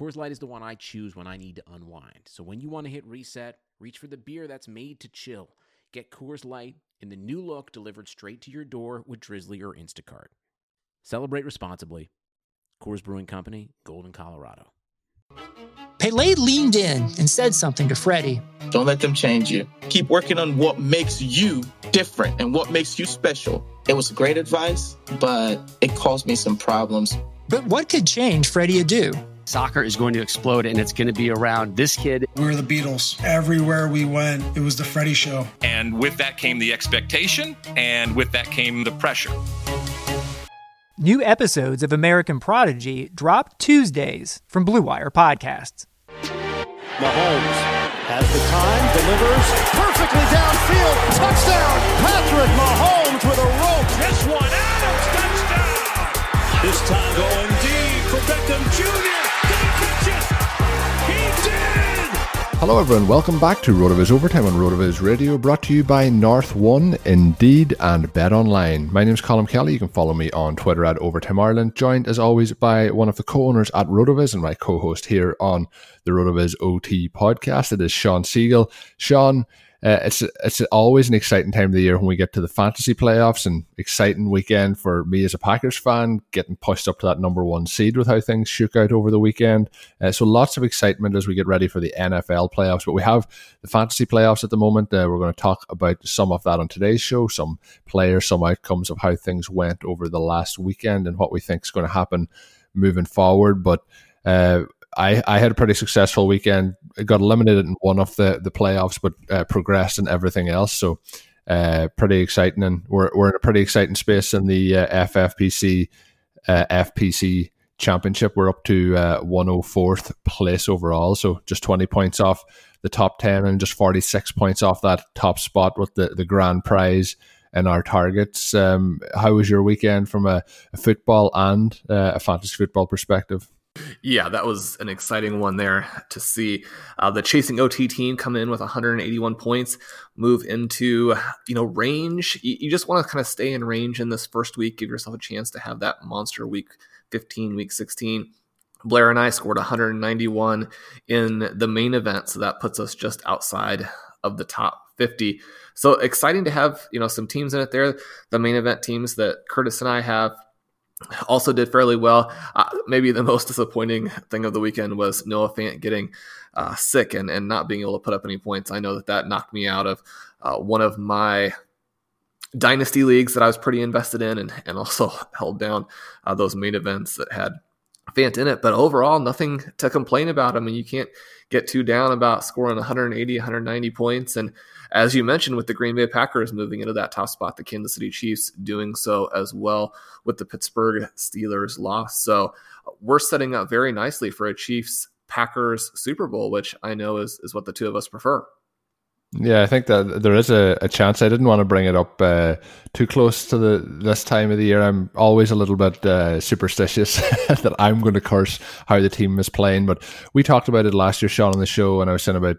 Coors Light is the one I choose when I need to unwind. So when you want to hit reset, Reach for the beer that's made to chill. Get Coors Light in the new look delivered straight to your door with Drizzly or Instacart. Celebrate responsibly. Coors Brewing Company, Golden, Colorado. Pele leaned in and said something to Freddie. Don't let them change you. Keep working on what makes you different and what makes you special. It was great advice, but it caused me some problems. But what could change Freddie Adu? Soccer is going to explode and it's going to be around this kid. We were the Beatles. Everywhere we went, it was the Freddie show. And with that came the expectation, and with that came the pressure. New episodes of American Prodigy drop Tuesdays from Blue Wire Podcasts. Mahomes has the time, delivers perfectly downfield. Touchdown, Patrick Mahomes with a rope. This one, Adams, touchdown. This time going Beckham Jr. Hello, everyone. Welcome back to RotoViz Overtime on RotoViz Radio, brought to you by North One, Indeed, and Bet Online. My name is Colm Kelly. You can follow me on Twitter at Overtime Ireland. Joined as always by one of the co-owners at RotoViz and my co-host here on the RotoViz OT podcast. It is Sean Siegele. Shawn, uh, it's it's always an exciting time of the year when we get to the fantasy playoffs and exciting weekend for me as a Packers fan, getting pushed up to that number one seed with how things shook out over the weekend. Uh, so lots of excitement as we get ready for the NFL playoffs. But we have the fantasy playoffs at the moment. Uh, we're going to talk about some of that on today's show, some players, some outcomes of how things went over the last weekend and what we think is going to happen moving forward. But uh, I, I had a pretty successful weekend. I got eliminated in one of the, the playoffs, but uh, progressed in everything else. So uh, pretty exciting, and we're we're in a pretty exciting space in the uh, FFPC uh, FPC Championship. We're up to uh, 104th place overall, so just 20 points off the top 10, and just 46 points off that top spot with the the grand prize and our targets. Um, how was your weekend from a, a football and uh, a fantasy football perspective? Yeah, that was an exciting one there to see uh, the chasing OT team come in with 181 points, move into you know range. You, you just want to kind of stay in range in this first week, give yourself a chance to have that monster week 15, week 16. Blair and I scored 191 in the main event, so that puts us just outside of the top 50. So exciting to have you know some teams in it there. The main event teams that Curtis and I have also did fairly well. Uh, maybe the most disappointing thing of the weekend was Noah Fant getting uh, sick and, and not being able to put up any points. I know that that knocked me out of uh, one of my dynasty leagues that I was pretty invested in and, and also held down uh, those main events that had Fant in it. But overall, nothing to complain about. I mean, you can't get too down about scoring 180, 190 points. And as you mentioned, with the Green Bay Packers moving into that top spot, the Kansas City Chiefs doing so as well with the Pittsburgh Steelers loss. So uh, we're setting up very nicely for a Chiefs Packers Super Bowl, which I know is, is what the two of us prefer. Yeah, I think that there is a, a chance. I didn't want to bring it up uh, too close to the this time of the year. I'm always a little bit uh, superstitious that I'm going to curse how the team is playing. But we talked about it last year, Sean, on the show, and I was saying about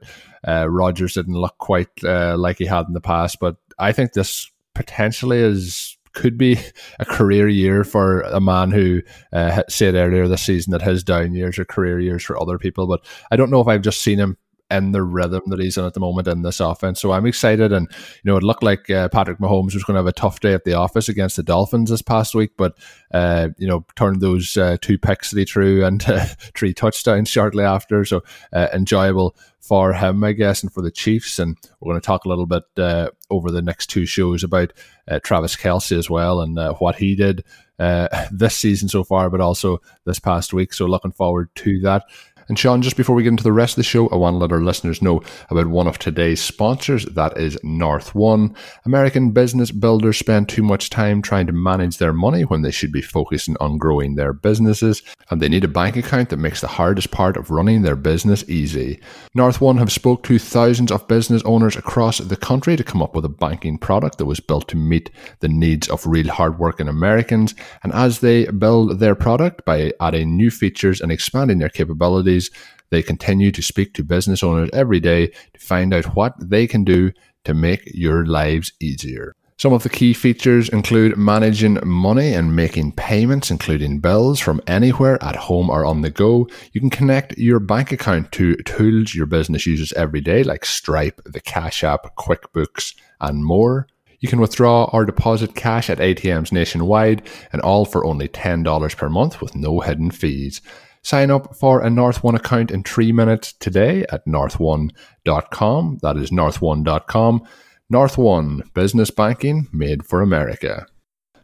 uh, Rodgers didn't look quite uh, like he had in the past. But I think this potentially is could be a career year for a man who uh, said earlier this season that his down years are career years for other people. But I don't know if I've just seen him in the rhythm that he's in at the moment in this offense. So I'm excited. And, you know, it looked like uh, Patrick Mahomes was going to have a tough day at the office against the Dolphins this past week, but, uh, you know, turned those uh, two picks that he threw and three touchdowns shortly after. So uh, enjoyable for him, I guess, and for the Chiefs. And we're going to talk a little bit uh, over the next two shows about uh, Travis Kelce as well and what he did this season so far, but also this past week. So looking forward to that. And Sean, just before we get into the rest of the show, I want to let our listeners know about one of today's sponsors. That is North One. American business builders spend too much time trying to manage their money when they should be focusing on growing their businesses, and they need a bank account that makes the hardest part of running their business easy. North One have spoke to thousands of business owners across the country to come up with a banking product that was built to meet the needs of real hardworking Americans. And as they build their product by adding new features and expanding their capabilities they continue to speak to business owners every day to find out what they can do to make your lives easier. Some of the key features include managing money and making payments, including bills from anywhere at home or on the go. You can connect your bank account to tools your business uses every day, like Stripe, the Cash App, QuickBooks, and more. You can withdraw or deposit cash at ATMs nationwide, and all for only $10 per month with no hidden fees. Sign up for a North One account in three minutes today at northone.com. That is northone.com. North One, business banking made for America.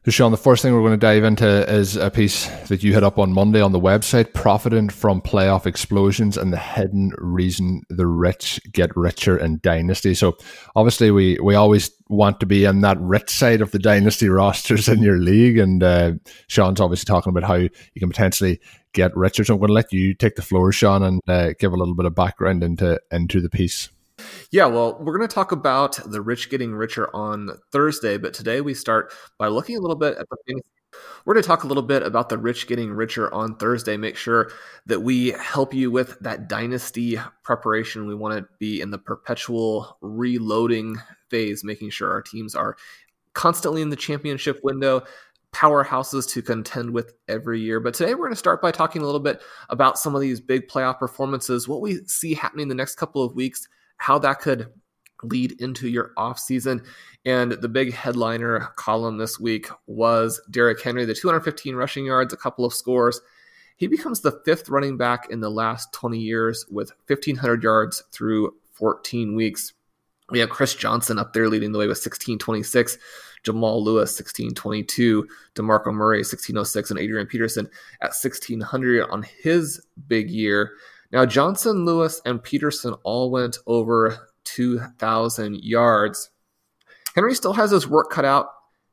So, Sean, the first thing we're going to dive into is a piece that you hit up on Monday on the website, profiting from playoff explosions and the hidden reason the rich get richer in dynasty. So, obviously, we we always want to be on that rich side of the dynasty rosters in your league, and uh, Sean's obviously talking about how you can potentially get richer. So, I'm going to let you take the floor, Sean, and uh, give a little bit of background into into the piece. Yeah, well, we're going to talk about the rich getting richer on Thursday, but today we start by looking a little bit at the we're going to talk a little bit about the rich getting richer on Thursday. Make sure that we help you with that dynasty preparation. We want to be in the perpetual reloading phase, making sure our teams are constantly in the championship window, powerhouses to contend with every year. But today we're going to start by talking a little bit about some of these big playoff performances, what we see happening the next couple of weeks, how that could lead into your offseason. And the big headliner column this week was Derrick Henry, the 215 rushing yards, a couple of scores. He becomes the fifth running back in the last 20 years with 1,500 yards through 14 weeks. We have Chris Johnson up there leading the way with 1626, Jamal Lewis 1622, DeMarco Murray 1606, and Adrian Peterson at 1600 on his big year. Now, Johnson, Lewis, and Peterson all went over 2,000 yards. Henry still has his work cut out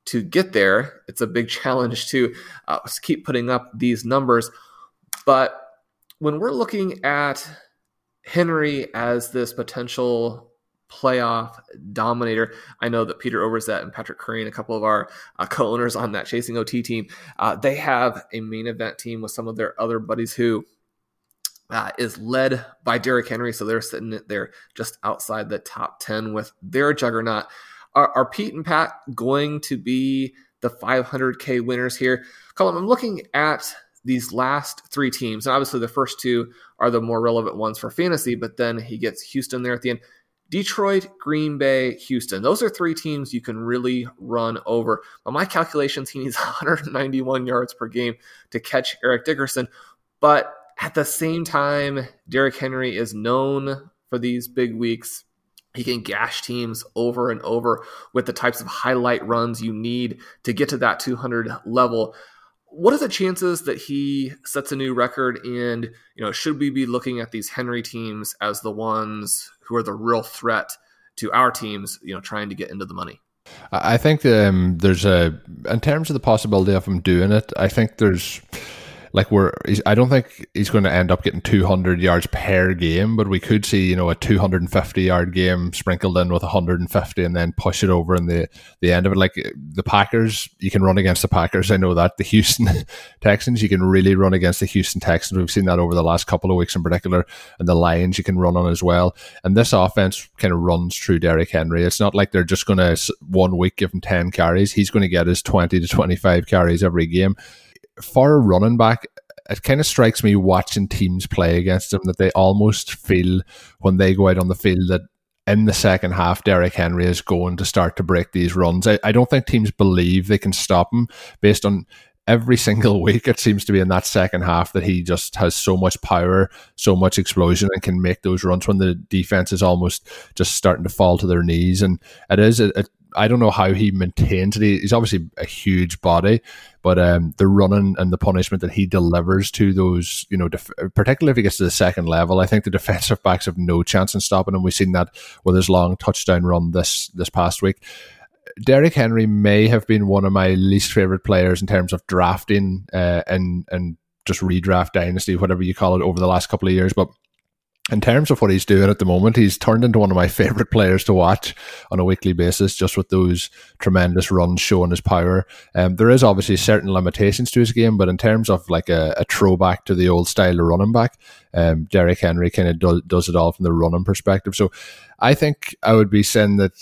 to get there. It's a big challenge to uh, keep putting up these numbers. But when we're looking at Henry as this potential playoff dominator, I know that Peter Overzet and Patrick Curry a couple of our uh, co-owners on that Chasing OT team, uh, they have a main event team with some of their other buddies who uh, is led by Derrick Henry. So they're sitting there just outside the top 10 with their juggernaut. Are, are Pete and Pat going to be the 500K winners here? Colm, I'm looking at these last three teams, and obviously the first two are the more relevant ones for fantasy, but then he gets Houston there at the end. Detroit, Green Bay, Houston. Those are three teams you can really run over. By my calculations, he needs 191 yards per game to catch Eric Dickerson. But at the same time, Derrick Henry is known for these big weeks. He can gash teams over and over with the types of highlight runs you need to get to that 200 level. What are the chances that he sets a new record? And you know, should we be looking at these Henry teams as the ones who are the real threat to our teams? You know, trying to get into the money. I think um, there's a in terms of the possibility of him doing it. I think there's like we're I don't think he's going to end up getting 200 yards per game, but we could see you know a 250 yard game sprinkled in with 150 and then push it over in the the end of it. Like the Packers, you can run against the Packers. I know that the Houston Texans, you can really run against the Houston Texans. We've seen that over the last couple of weeks in particular, and the Lions you can run on as well. And this offense kind of runs through Derrick Henry. It's not like they're just going to one week give him 10 carries. He's going to get his 20 to 25 carries every game for a running back, it kind of strikes me watching teams play against him that they almost feel when they go out on the field that in the second half, Derrick Henry is going to start to break these runs. I, I don't think teams believe they can stop him based on every single week. It seems to be in that second half that he just has so much power, so much explosion, and can make those runs when the defense is almost just starting to fall to their knees. And it is, it, it I don't know how he maintains it. He's obviously a huge body, but um, the running and the punishment that he delivers to those, you know, def- particularly if he gets to the second level, I think the defensive backs have no chance in stopping him. We've seen that with his long touchdown run this this past week. Derrick Henry may have been one of my least favorite players in terms of drafting uh, and and just redraft dynasty, whatever you call it, over the last couple of years, but in terms of what he's doing at the moment, he's turned into one of my favorite players to watch on a weekly basis, just with those tremendous runs showing his power. Um, there is obviously certain limitations to his game, but in terms of like a, a throwback to the old style of running back, um, Derrick Henry kind of do, does it all from the running perspective. So I think I would be saying that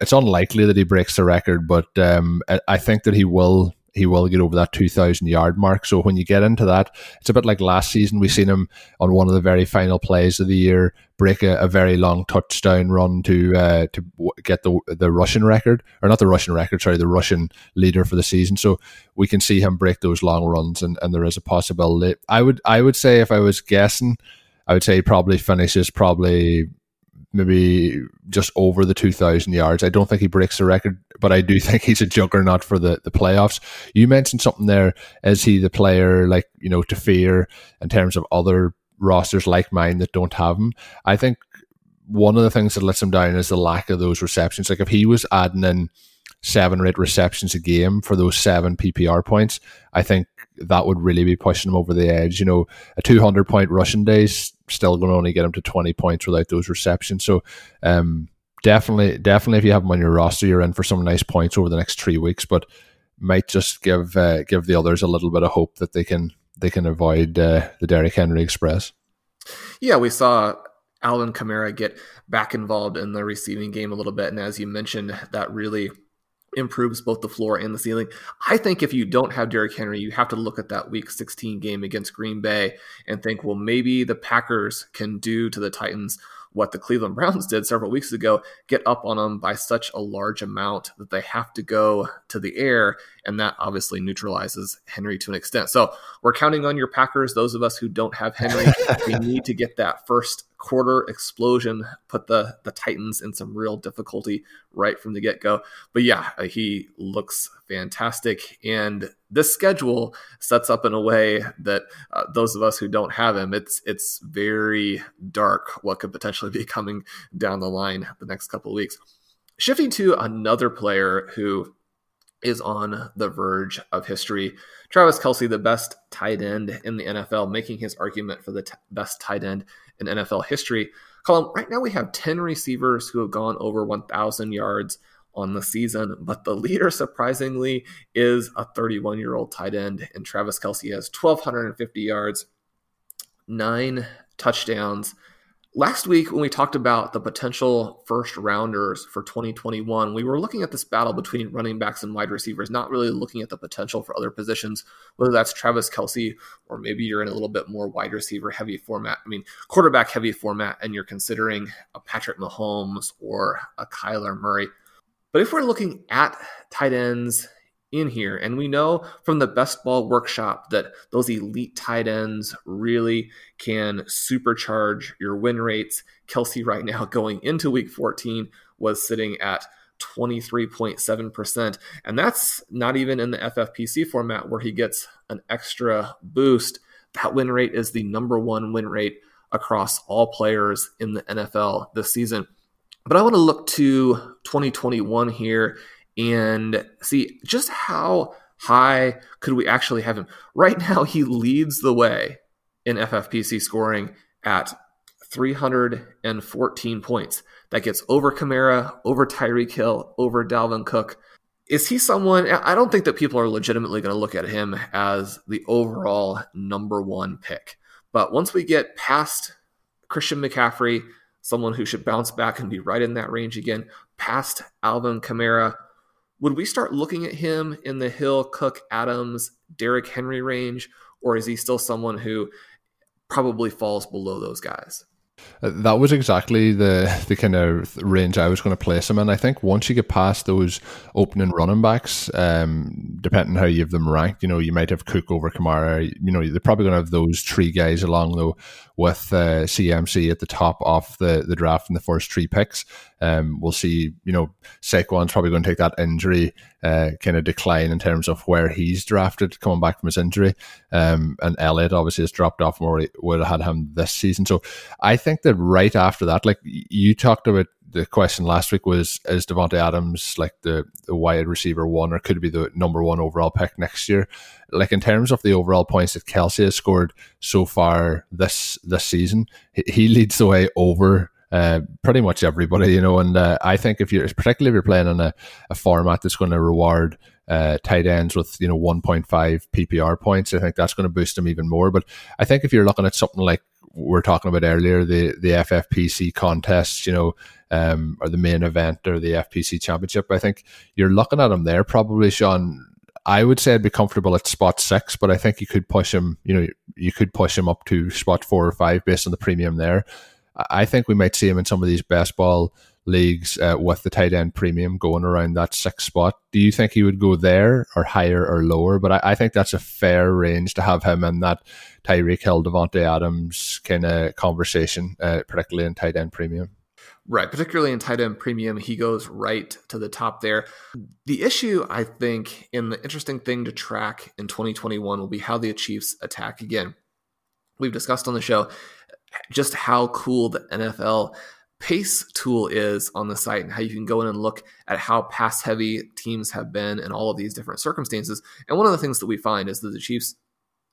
it's unlikely that he breaks the record, but um, I think that he will he will get over that 2,000 yard mark. So when you get into that, it's a bit like last season. We've seen him on one of the very final plays of the year break a, a very long touchdown run to uh, to get the the rushing record, or not the rushing record, sorry, the rushing leader for the season. So we can see him break those long runs, and, and there is a possibility. I would I would say if I was guessing, I would say he probably finishes probably maybe just over the 2,000 yards. I don't think he breaks the record, but I do think he's a juggernaut for the, the playoffs. You mentioned something there. Is he the player, like, you know, to fear in terms of other rosters like mine that don't have him? I think one of the things that lets him down is the lack of those receptions. Like, if he was adding in seven or eight receptions a game for those seven PPR points, I think that would really be pushing him over the edge. You know, a 200 point rushing day is still going to only get him to 20 points without those receptions. So, um, definitely, definitely, if you have him on your roster, you're in for some nice points over the next three weeks. But might just give uh, give the others a little bit of hope that they can they can avoid uh, the Derrick Henry Express. Yeah, we saw Alvin Kamara get back involved in the receiving game a little bit, and as you mentioned, that really improves both the floor and the ceiling. I think if you don't have Derrick Henry, you have to look at that week 16 game against Green Bay and think, well, maybe the Packers can do to the Titans what the Cleveland Browns did several weeks ago, get up on them by such a large amount that they have to go to the air. And that obviously neutralizes Henry to an extent. So we're counting on your Packers. Those of us who don't have Henry, we need to get that first quarter explosion, put the, the Titans in some real difficulty right from the get go. But yeah, he looks fantastic. And this schedule sets up in a way that uh, those of us who don't have him, it's it's very dark what could potentially be coming down the line the next couple of weeks. Shifting to another player who is on the verge of history. Travis Kelce, the best tight end in the NFL, making his argument for the t- best tight end in NFL history. Colm, right now we have 10 receivers who have gone over 1,000 yards on the season, but the leader, surprisingly, is a 31 year old tight end, and Travis Kelce has 1,250 yards, nine touchdowns. Last week, when we talked about the potential first rounders for 2021, we were looking at this battle between running backs and wide receivers, not really looking at the potential for other positions, whether that's Travis Kelce or maybe you're in a little bit more wide receiver heavy format. I mean, quarterback heavy format, and you're considering a Patrick Mahomes or a Kyler Murray. But if we're looking at tight ends in here, and we know from the best ball workshop that those elite tight ends really can supercharge your win rates. Kelce, right now, going into week 14, was sitting at 23.7%. And that's not even in the FFPC format where he gets an extra boost. That win rate is the number one win rate across all players in the NFL this season. But I want to look to 2021 here and see just how high could we actually have him? Right now, he leads the way in FFPC scoring at 314 points. That gets over Kamara, over Tyreek Hill, over Dalvin Cook. Is he someone? I don't think that people are legitimately going to look at him as the overall number one pick. But once we get past Christian McCaffrey, someone who should bounce back and be right in that range again, past Alvin Kamara, would we start looking at him in the Hill, Cook, Adams, Derrick Henry range, or is he still someone who probably falls below those guys? That was exactly the the kind of range I was going to place him in. I think once you get past those opening running backs, um, depending how you have them ranked, you know, you might have Cook over Kamara. You know, they're probably going to have those three guys along though with uh, CMC at the top of the the draft in the first three picks. Um, we'll see. You know, Saquon's probably going to take that injury uh, kind of decline in terms of where he's drafted coming back from his injury. Um, and Elliott obviously has dropped off more. Would have had him this season. So I think that right after that, like you talked about the question last week was is Davante Adams like the, the wide receiver one or could be the number one overall pick next year? Like in terms of the overall points that Kelce has scored so far this this season, he, he leads the way over uh, pretty much everybody, you know. And uh, I think if you're, particularly if you're playing in a, a format that's going to reward uh, tight ends with you know 1.5 PPR points, I think that's going to boost them even more. But I think if you're looking at something like we are talking about earlier, the the FFPC contests, you know, um, or the main event or the FPC championship, I think you're looking at him there probably, Sean. I would say I'd be comfortable at spot six, but I think you could push him. You know, you could push him up to spot four or five based on the premium there. I think we might see him in some of these best ball leagues uh, with the tight end premium going around that sixth spot. Do you think he would go there or higher or lower? But I, I think that's a fair range to have him in that Tyreek Hill, Davante Adams kind of conversation, uh, particularly in tight end premium. Right, particularly in tight end premium, he goes right to the top there. The issue, I think, and the interesting thing to track in 2021 will be how the Chiefs attack again. We've discussed on the show just how cool the NFL pace tool is on the site and how you can go in and look at how pass heavy teams have been in all of these different circumstances. And one of the things that we find is that the Chiefs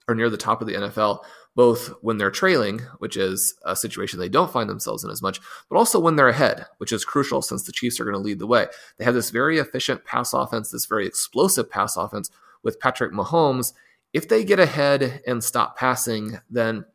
are near the top of the NFL, both when they're trailing, which is a situation they don't find themselves in as much, but also when they're ahead, which is crucial since the Chiefs are going to lead the way. They have this very efficient pass offense, this very explosive pass offense with Patrick Mahomes. If they get ahead and stop passing, then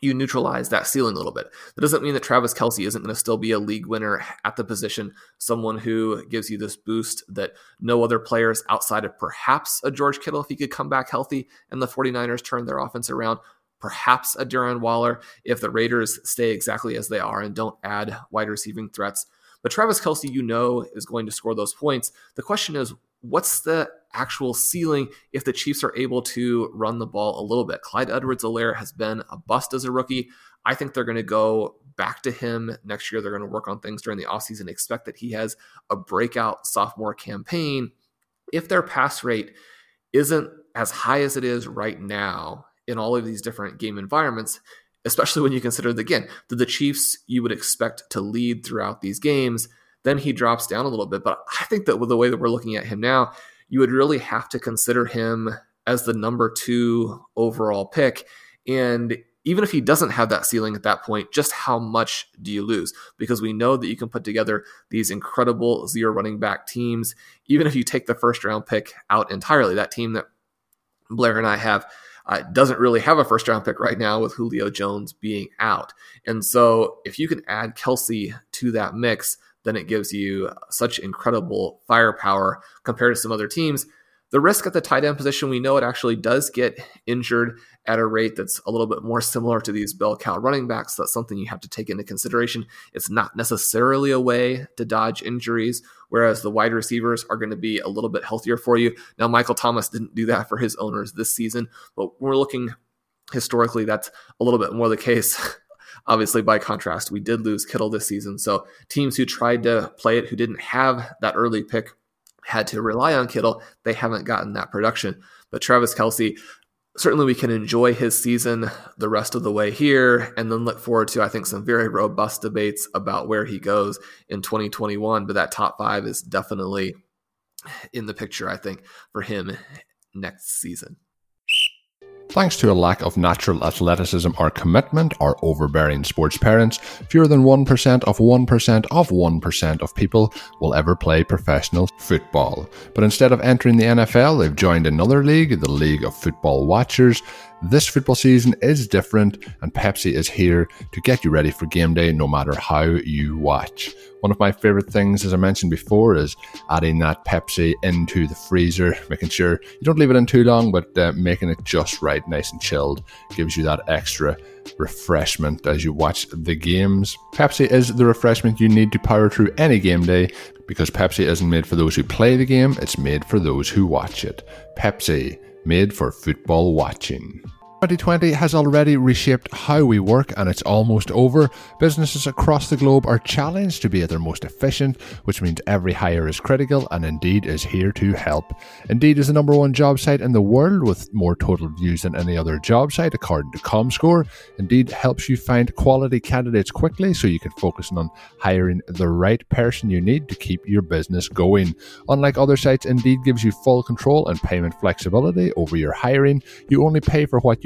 you neutralize that ceiling a little bit. That doesn't mean that Travis Kelce isn't going to still be a league winner at the position, someone who gives you this boost that no other players outside of perhaps a George Kittle, if he could come back healthy and the 49ers turn their offense around, perhaps a Darren Waller, if the Raiders stay exactly as they are and don't add wide receiving threats. But Travis Kelce, you know, is going to score those points. The question is, what's the actual ceiling if the Chiefs are able to run the ball a little bit. Clyde Edwards Helaire has been a bust as a rookie. I think they're going to go back to him next year. They're going to work on things during the offseason, expect that he has a breakout sophomore campaign. If their pass rate isn't as high as it is right now in all of these different game environments, especially when you consider that, again, that the Chiefs you would expect to lead throughout these games, then he drops down a little bit. But I think that with the way that we're looking at him now, you would really have to consider him as the number two overall pick. And even if he doesn't have that ceiling at that point, just how much do you lose? Because we know that you can put together these incredible zero running back teams, even if you take the first round pick out entirely. That team that Blair and I have uh, doesn't really have a first round pick right now with Julio Jones being out. And so if you can add Kelce to that mix, then it gives you such incredible firepower compared to some other teams. The risk at the tight end position, we know it actually does get injured at a rate that's a little bit more similar to these bell cow running backs. That's something you have to take into consideration. It's not necessarily a way to dodge injuries, whereas the wide receivers are going to be a little bit healthier for you. Now, Michael Thomas didn't do that for his owners this season, but we're looking historically, that's a little bit more the case Obviously, by contrast, we did lose Kittle this season. So teams who tried to play it, who didn't have that early pick, had to rely on Kittle. They haven't gotten that production. But Travis Kelce, certainly we can enjoy his season the rest of the way here and then look forward to, I think, some very robust debates about where he goes in 2021. But that top five is definitely in the picture, I think, for him next season. Thanks to a lack of natural athleticism or commitment or overbearing sports parents, fewer than 1% of 1% of 1% of people will ever play professional football. But instead of entering the NFL, they've joined another league, the League of Football Watchers. This football season is different, and Pepsi is here to get you ready for game day no matter how you watch. One of my favorite things, as I mentioned before, is adding that Pepsi into the freezer, making sure you don't leave it in too long, but uh, making it just right, nice and chilled, gives you that extra refreshment as you watch the games. Pepsi is the refreshment you need to power through any game day because Pepsi isn't made for those who play the game, it's made for those who watch it. Pepsi, made for football watching. 2020 has already reshaped how we work and it's almost over. Businesses across the globe are challenged to be at their most efficient, which means every hire is critical and Indeed is here to help. Indeed is the number one job site in the world with more total views than any other job site, according to ComScore. Indeed helps you find quality candidates quickly so you can focus on hiring the right person you need to keep your business going. Unlike other sites, Indeed gives you full control and payment flexibility over your hiring. You only pay for what you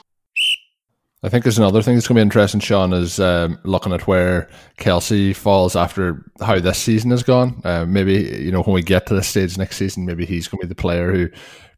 I think there's another thing that's going to be interesting, Sean, is um, looking at where Kelce falls after how this season has gone. Uh, maybe, you know, when we get to the stage next season, maybe he's going to be the player who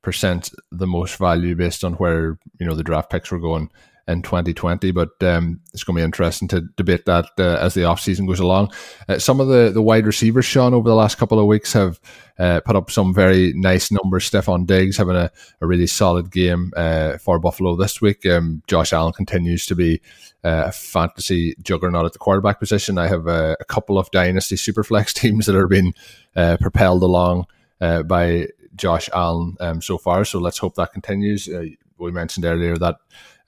presents the most value based on where, you know, the draft picks were going in 2020. But um, it's going to be interesting to debate that uh, as the offseason goes along. Uh, some of the, the wide receivers, Sean, over the last couple of weeks have uh, put up some very nice numbers. Stefon Diggs having a, a really solid game uh, for Buffalo this week. Um, Josh Allen continues to be uh, a fantasy juggernaut at the quarterback position. I have a, a couple of dynasty superflex teams that are being uh, propelled along by Josh Allen um, so far. So let's hope that continues. we mentioned earlier that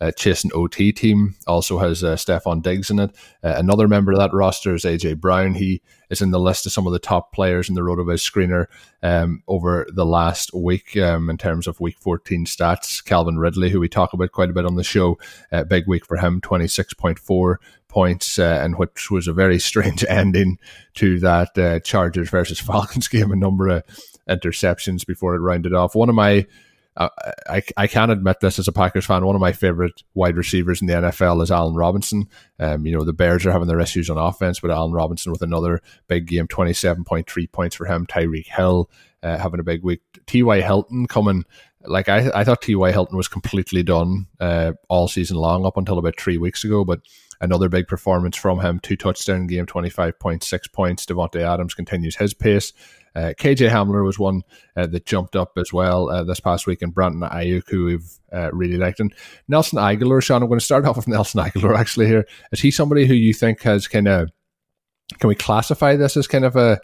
uh, Chasing OT team also has uh, Stefon Diggs in it. Uh, another member of that roster is AJ Brown. He is in the list of some of the top players in the RotoViz screener um, over the last week um, in terms of week 14 stats. Calvin Ridley, who we talk about quite a bit on the show, uh, big week for him, 26.4 points, uh, and which was a very strange ending to that uh, Chargers versus Falcons game. A number of interceptions before it rounded off. One of my I, I can admit this as a Packers fan. One of my favorite wide receivers in the NFL is Allen Robinson. Um, you know, the Bears are having their issues on offense, but Allen Robinson with another big game, 27.3 points for him. Tyreek Hill uh, having a big week. T.Y. Hilton coming, like I, I thought T.Y. Hilton was completely done uh, all season long up until about three weeks ago, but another big performance from him. Two touchdown game, 25.6 points. Davante Adams continues his pace. Uh, KJ Hamler was one uh, that jumped up as well uh, this past week, and Brandon Aiyuk, who we've uh, really liked. And Nelson Agholor, Sean, I'm going to start off with Nelson Agholor actually here. Is he somebody who you think has kind of, can we classify this as kind of a,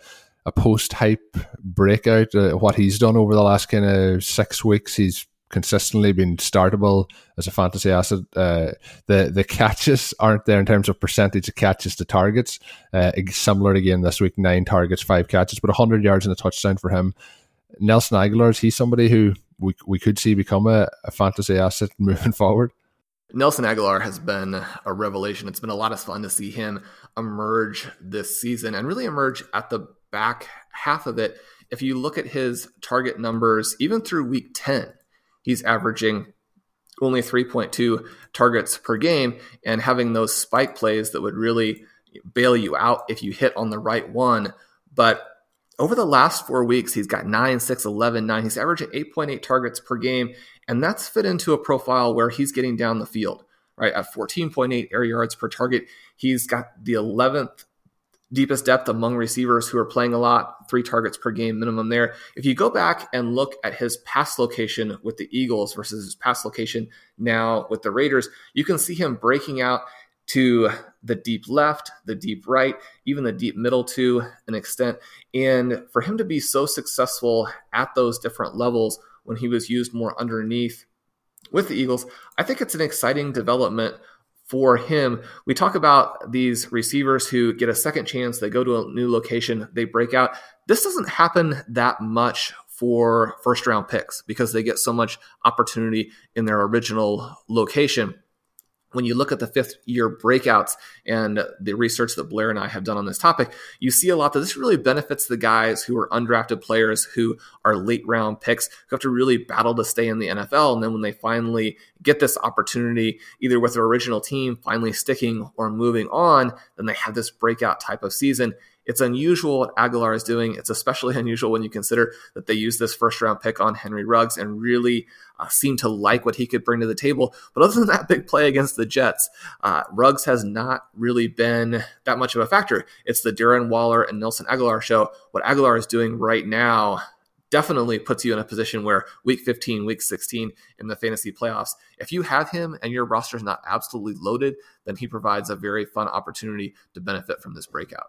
a post hype breakout? Uh, what he's done over the last kind of six weeks, he's consistently been startable as a fantasy asset. Uh, the the catches aren't there in terms of percentage of catches to targets. Uh, similar again this week, nine targets, five catches, but hundred yards and a touchdown for him. Nelson Agholor is he somebody who we we could see become a, a fantasy asset moving forward? Nelson Agholor has been a revelation. It's been a lot of fun to see him emerge this season and really emerge at the back half of it. If you look at his target numbers, even through week 10, he's averaging only 3.2 targets per game and having those spike plays that would really bail you out if you hit on the right one. But over the last four weeks, he's got 9, 6, 11, 9. He's averaging 8.8 targets per game. And that's fit into a profile where he's getting down the field, right? At 14.8 air yards per target, he's got the 11th deepest depth among receivers who are playing a lot, three targets per game minimum there. If you go back and look at his pass location with the Eagles versus his pass location now with the Raiders, you can see him breaking out to the deep left, the deep right, even the deep middle to an extent. And for him to be so successful at those different levels when he was used more underneath with the Eagles, I think it's an exciting development for him. We talk about these receivers who get a second chance, they go to a new location, they break out. This doesn't happen that much for first round picks because they get so much opportunity in their original location when you look at the fifth year breakouts and the research that Blair and I have done on this topic, you see a lot that this really benefits the guys who are undrafted players who are late round picks who have to really battle to stay in the NFL. And then when they finally get this opportunity, either with their original team finally sticking or moving on, then they have this breakout type of season. It's unusual what Agholor is doing. It's especially unusual when you consider that they used this first round pick on Henry Ruggs and really uh, seemed to like what he could bring to the table. But other than that big play against the Jets, uh, Ruggs has not really been that much of a factor. It's the Darren Waller and Nelson Agholor show. What Agholor is doing right now definitely puts you in a position where week 15, week 16 in the fantasy playoffs, if you have him and your roster is not absolutely loaded, then he provides a very fun opportunity to benefit from this breakout.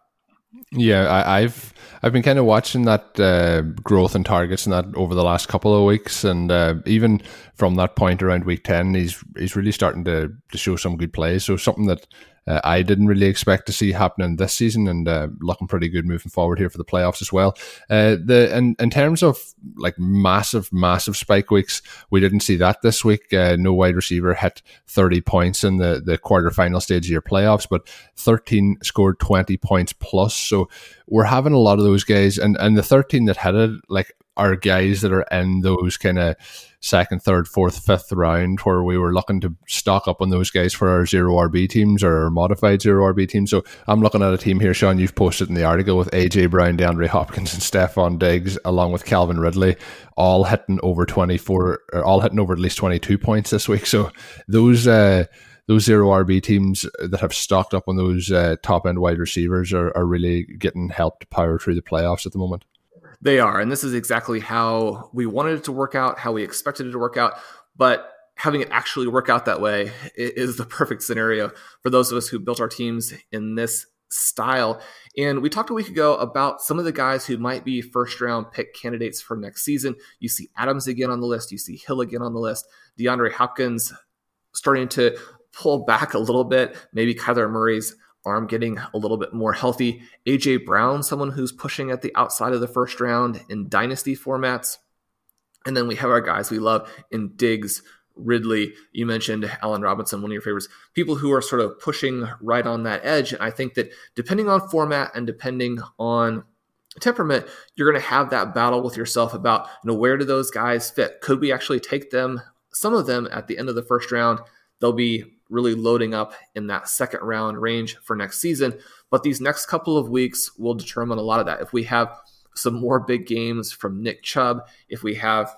Yeah, I, have I've been kind of watching that uh, growth in targets and that over the last couple of weeks, and uh, even from that point around week ten, he's he's really starting to to show some good plays. So something that uh, I didn't really expect to see happening this season, and uh, looking pretty good moving forward here for the playoffs as well. Uh, the in, in terms of like massive, massive spike weeks, we didn't see that this week. Uh, no wide receiver hit thirty points in the the quarterfinal stage of your playoffs, but thirteen scored twenty points plus. So we're having a lot of those guys, and and the thirteen that hit it, like are guys that are in those kind of second, third, fourth, fifth round where we were looking to stock up on those guys for our zero RB teams or our modified zero RB teams. So I'm looking at a team here, Sean, you've posted in the article with AJ Brown, DeAndre Hopkins, and Stefon Diggs, along with Calvin Ridley, all hitting over 24, or all hitting over at least 22 points this week. So those, uh, those zero RB teams that have stocked up on those uh, top end wide receivers are, are really getting help to power through the playoffs at the moment. They are. And this is exactly how we wanted it to work out, how we expected it to work out. But having it actually work out that way is the perfect scenario for those of us who built our teams in this style. And we talked a week ago about some of the guys who might be first round pick candidates for next season. You see Adams again on the list, you see Hill again on the list, DeAndre Hopkins starting to pull back a little bit. Maybe Kyler Murray's arm getting a little bit more healthy. AJ Brown, someone who's pushing at the outside of the first round in dynasty formats. And then we have our guys we love in Diggs, Ridley. You mentioned Allen Robinson, one of your favorites. People who are sort of pushing right on that edge. And I think that depending on format and depending on temperament, you're going to have that battle with yourself about, you know, where do those guys fit? Could we actually take them, some of them at the end of the first round? They'll be really loading up in that second round range for next season. But these next couple of weeks will determine a lot of that. If we have some more big games from Nick Chubb, if we have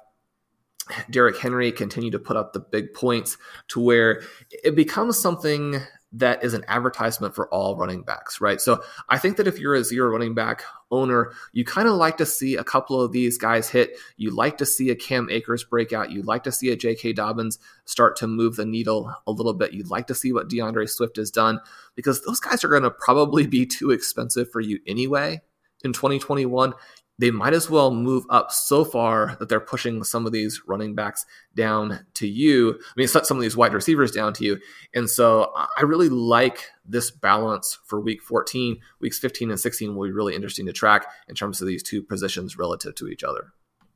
Derrick Henry continue to put up the big points to where it becomes something that is an advertisement for all running backs, right? So I think that if you're a zero running back owner, you kind of like to see a couple of these guys hit. You like to see a Cam Akers breakout. You like to see a J.K. Dobbins start to move the needle a little bit. You'd like to see what DeAndre Swift has done because those guys are going to probably be too expensive for you anyway in 2021 they might as well move up so far that they're pushing some of these running backs down to you. I mean, some of these wide receivers down to you. And so I really like this balance for week 14. Weeks 15 and 16 will be really interesting to track in terms of these two positions relative to each other.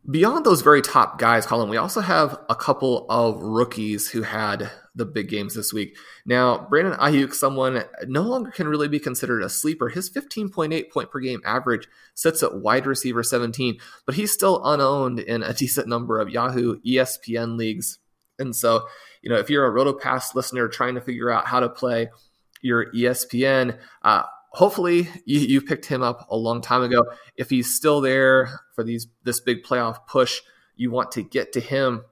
Beyond those very top guys, Colm, we also have a couple of rookies who had the big games this week. Now, Brandon Aiyuk, someone no longer can really be considered a sleeper. His 15.8 point per game average sits at wide receiver 17, but he's still unowned in a decent number of Yahoo ESPN leagues. And so, you know, if you're a RotoPass listener trying to figure out how to play your ESPN, uh, hopefully you, you picked him up a long time ago. If he's still there for these this big playoff push, you want to get to him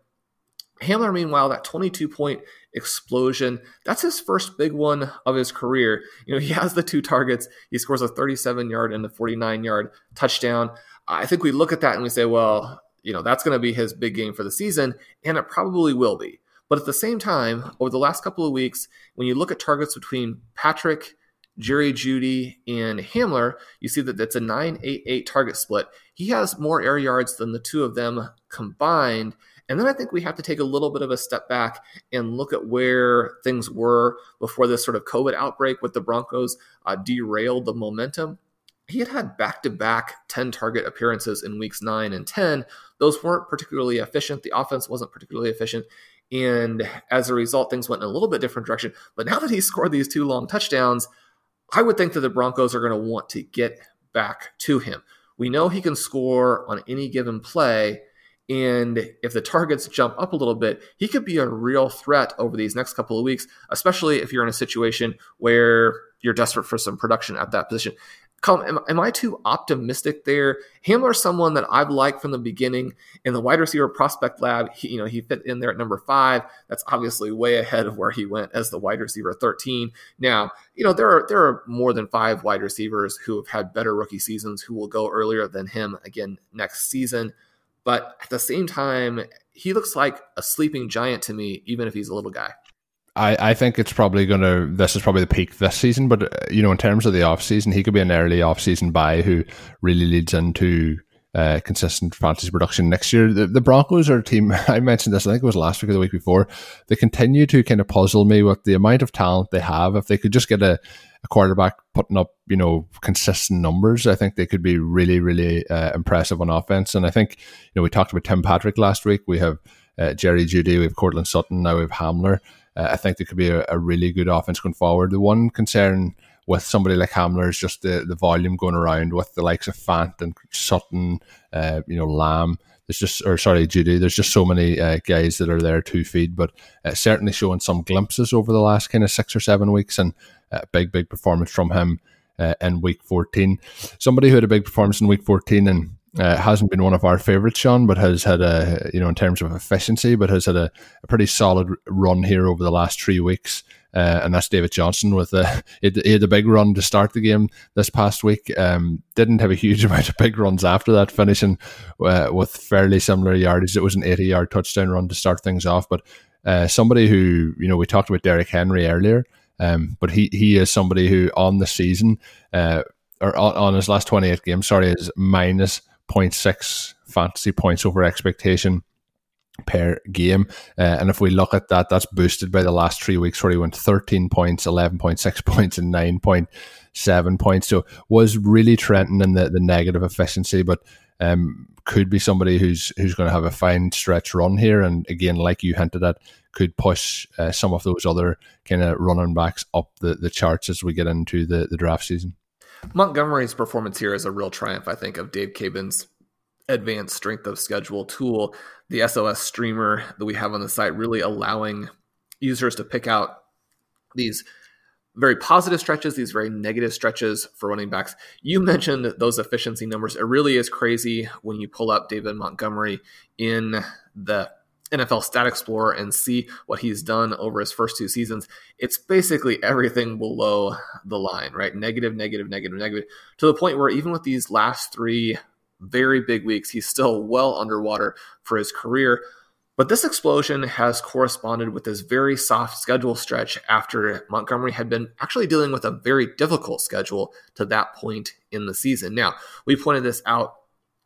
Hamler, meanwhile, that 22 point explosion, that's his first big one of his career. You know, he has the two targets. He scores a 37 yard and a 49 yard touchdown. I think we look at that and we say, well, you know, that's going to be his big game for the season, and it probably will be. But at the same time, over the last couple of weeks, when you look at targets between Patrick, Jerry Jeudy, and Hamler, you see that it's a 9 8 8 target split. He has more air yards than the two of them combined. And then I think we have to take a little bit of a step back and look at where things were before this sort of COVID outbreak with the Broncos uh, derailed the momentum. He had had back to back 10 target appearances in weeks 9 and 10. Those weren't particularly efficient. The offense wasn't particularly efficient. And as a result, things went in a little bit different direction. But now that he scored these two long touchdowns, I would think that the Broncos are going to want to get back to him. We know he can score on any given play. And if the targets jump up a little bit, he could be a real threat over these next couple of weeks, especially if you're in a situation where you're desperate for some production at that position. Colm, am, am, I too optimistic there? Hamler's someone that I've liked from the beginning in the wide receiver prospect lab. He, you know, he fit in there at number five. That's obviously way ahead of where he went as the wide receiver 13. Now, you know, there are there are more than five wide receivers who have had better rookie seasons who will go earlier than him again next season. But at the same time, he looks like a sleeping giant to me, even if he's a little guy. I, I think it's probably going to, this is probably the peak this season, but, uh, you know, in terms of the off season, he could be an early off season buy who really leads into uh, consistent fantasy production next year. The, the, Broncos are a team, I mentioned this, I think it was last week or the week before. They continue to kind of puzzle me with the amount of talent they have. If they could just get a, a quarterback putting up, you know, consistent numbers, I think they could be really, really uh, impressive on offense. And I think, you know, we talked about Tim Patrick last week. We have uh, Jerry Jeudy, we have Courtland Sutton, now we have Hamler uh, I think there could be a, a, really good offense going forward. The one concern with somebody like Hamler is just the, the volume going around with the likes of Fant and Sutton, uh, you know, Lamb. There's just, or sorry, Jeudy. There's just so many uh, guys that are there to feed, but uh, certainly showing some glimpses over the last kind of six or seven weeks, and a big, big performance from him uh, in week 14. Somebody who had a big performance in week 14 and uh, hasn't been one of our favorites, Shawn, but has had a you know in terms of efficiency, but has had a, a pretty solid run here over the last three weeks. Uh, and that's David Johnson with a he had a big run to start the game this past week. Um, didn't have a huge amount of big runs after that, finishing uh, with fairly similar yardage. It was an 80 yard touchdown run to start things off, but uh, somebody who you know we talked about Derrick Henry earlier. Um, but he he is somebody who on the season uh, or on, on his last 28 games, sorry, is minus 0.6 fantasy points over expectation per game. Uh, and if we look at that, that's boosted by the last three weeks where he went 13 points, 11.6 points, and 9.7 points. So was really trending in the, the negative efficiency, but um, could be somebody who's who's going to have a fine stretch run here. And again, like you hinted at, could push uh, some of those other kind of running backs up the, the charts as we get into the, the draft season. Montgomery's performance here is a real triumph, I think, of Dave Caban's advanced strength of schedule tool, the SOS streamer that we have on the site, really allowing users to pick out these very positive stretches, these very negative stretches for running backs. You mentioned those efficiency numbers. It really is crazy when you pull up David Montgomery in the NFL Stat Explorer and see what he's done over his first two seasons, it's basically everything below the line, right? Negative, negative, negative, negative, to the point where even with these last three very big weeks, he's still well underwater for his career. But this explosion has corresponded with this very soft schedule stretch after Montgomery had been actually dealing with a very difficult schedule to that point in the season. Now, we pointed this out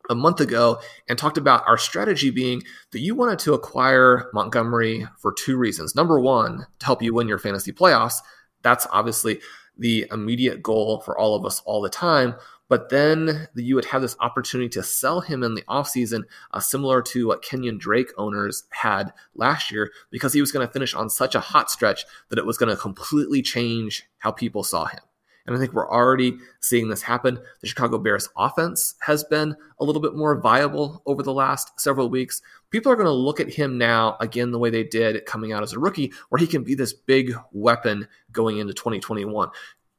a month ago and talked about our strategy being that you wanted to acquire Montgomery for two reasons. Number one, to help you win your fantasy playoffs. That's obviously the immediate goal for all of us all the time. But then you would have this opportunity to sell him in the offseason, uh, similar to what Kenyan Drake owners had last year, because he was going to finish on such a hot stretch that it was going to completely change how people saw him. And I think we're already seeing this happen. The Chicago Bears offense has been a little bit more viable over the last several weeks. People are going to look at him now again the way they did coming out as a rookie, where he can be this big weapon going into 2021.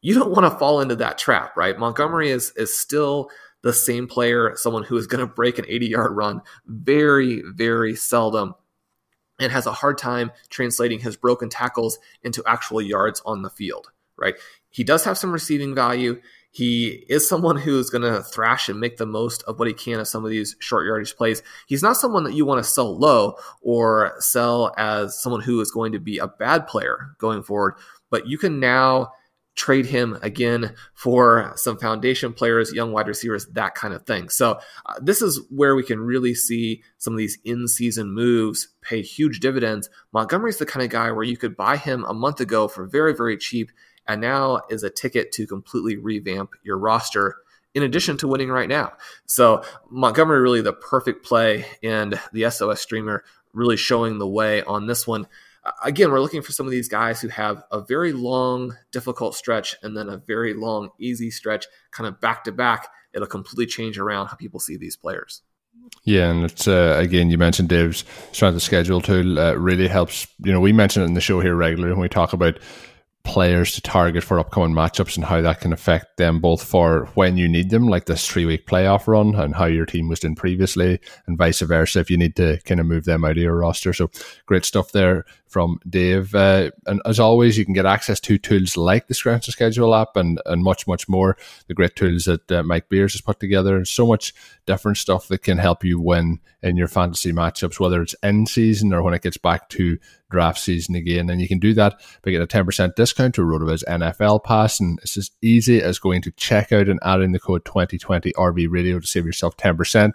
You don't want to fall into that trap, right? Montgomery is is still the same player, someone who is going to break an 80 yard run very, very seldom and has a hard time translating his broken tackles into actual yards on the field, right? He does have some receiving value. He is someone who's going to thrash and make the most of what he can of some of these short yardage plays. He's not someone that you want to sell low or sell as someone who is going to be a bad player going forward, but you can now trade him again for some foundation players, young wide receivers, that kind of thing. So, uh, this is where we can really see some of these in season moves pay huge dividends. Montgomery's the kind of guy where you could buy him a month ago for very, very cheap, and now is a ticket to completely revamp your roster. In addition to winning right now. So, Montgomery really the perfect play, and the SOS streamer really showing the way on this one again, we're looking for some of these guys who have a very long, difficult stretch and then a very long, easy stretch, kind of back to back. It'll completely change around how people see these players. Yeah, and it's uh, again you mentioned Dave's strength of schedule tool uh, really helps. You know, we mention it in the show here regularly when we talk about players to target for upcoming matchups and how that can affect them both for when you need them, like this three week playoff run and how your team was doing previously, and vice versa if you need to kind of move them out of your roster. So great stuff there from Dave. Uh, and as always, you can get access to tools like the of Schedule app and, and much, much more. The great tools that uh, Mike Beers has put together. and So much different stuff that can help you win in your fantasy matchups, whether it's end season or when it gets back to draft season again. And you can do that by getting a 10% discount to RotoViz NFL Pass. And it's as easy as going to checkout and adding the code 2020 RV Radio to save yourself 10%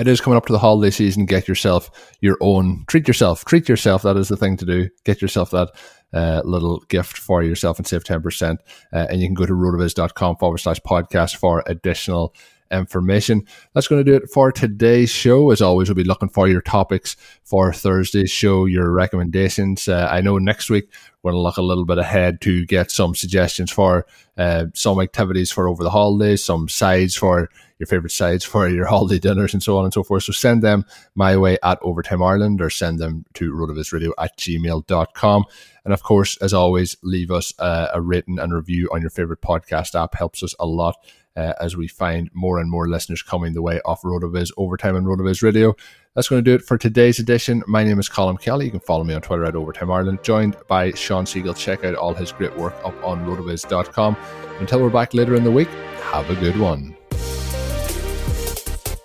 it is coming up to the holiday season. Get yourself your own, treat yourself, treat yourself. That is the thing to do. Get yourself that uh, little gift for yourself and save 10%. Uh, and you can go to rotoviz.com forward slash podcast for additional information. That's going to do it for today's show. As always, we'll be looking for your topics for Thursday's show, your recommendations. Uh, I know next week we're going to look a little bit ahead to get some suggestions for uh, some activities for over the holidays, some sides for your favorite sides for your holiday dinners and so on and so forth. So send them my way at Overtime Ireland or send them to rotovizradio at gmail.com. And of course, as always, leave us a, a rating and review on your favorite podcast app. Helps us a lot uh, as we find more and more listeners coming the way of RotoViz Overtime and RotoViz Radio. That's going to do it for today's edition. My name is Colm Kelly. You can follow me on Twitter at Overtime Ireland, joined by Shawn Siegele. Check out all his great work up on rotoviz.com. Until we're back later in the week, have a good one.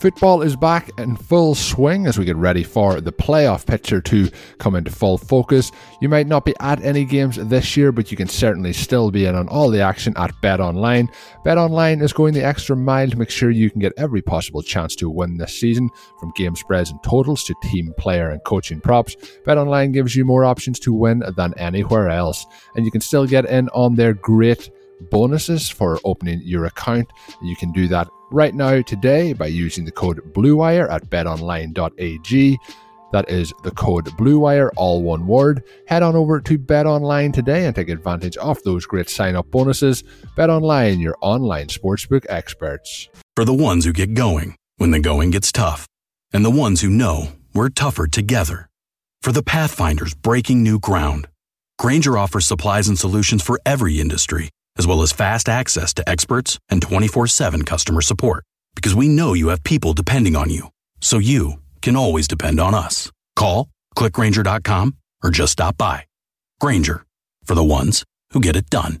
Football is back in full swing as we get ready for the playoff picture to come into full focus. You might not be at any games this year, but you can certainly still be in on all the action at Bet Online. Bet Online is going the extra mile to make sure you can get every possible chance to win this season, from game spreads and totals to team player and coaching props. Bet Online gives you more options to win than anywhere else, and you can still get in on their great bonuses for opening your account. You can do that right now today by using the code BLUEWIRE at betonline.ag. That is the code BLUEWIRE, all one word. Head on over to BetOnline today and take advantage of those great sign up bonuses. BetOnline, your online sportsbook experts. For the ones who get going when the going gets tough, and the ones who know we're tougher together. For the Pathfinders breaking new ground, Grainger offers supplies and solutions for every industry as well as fast access to experts and 24 7 customer support. Because we know you have people depending on you, so you can always depend on us. Call, clickgrainger.com, or just stop by. Grainger, for the ones who get it done.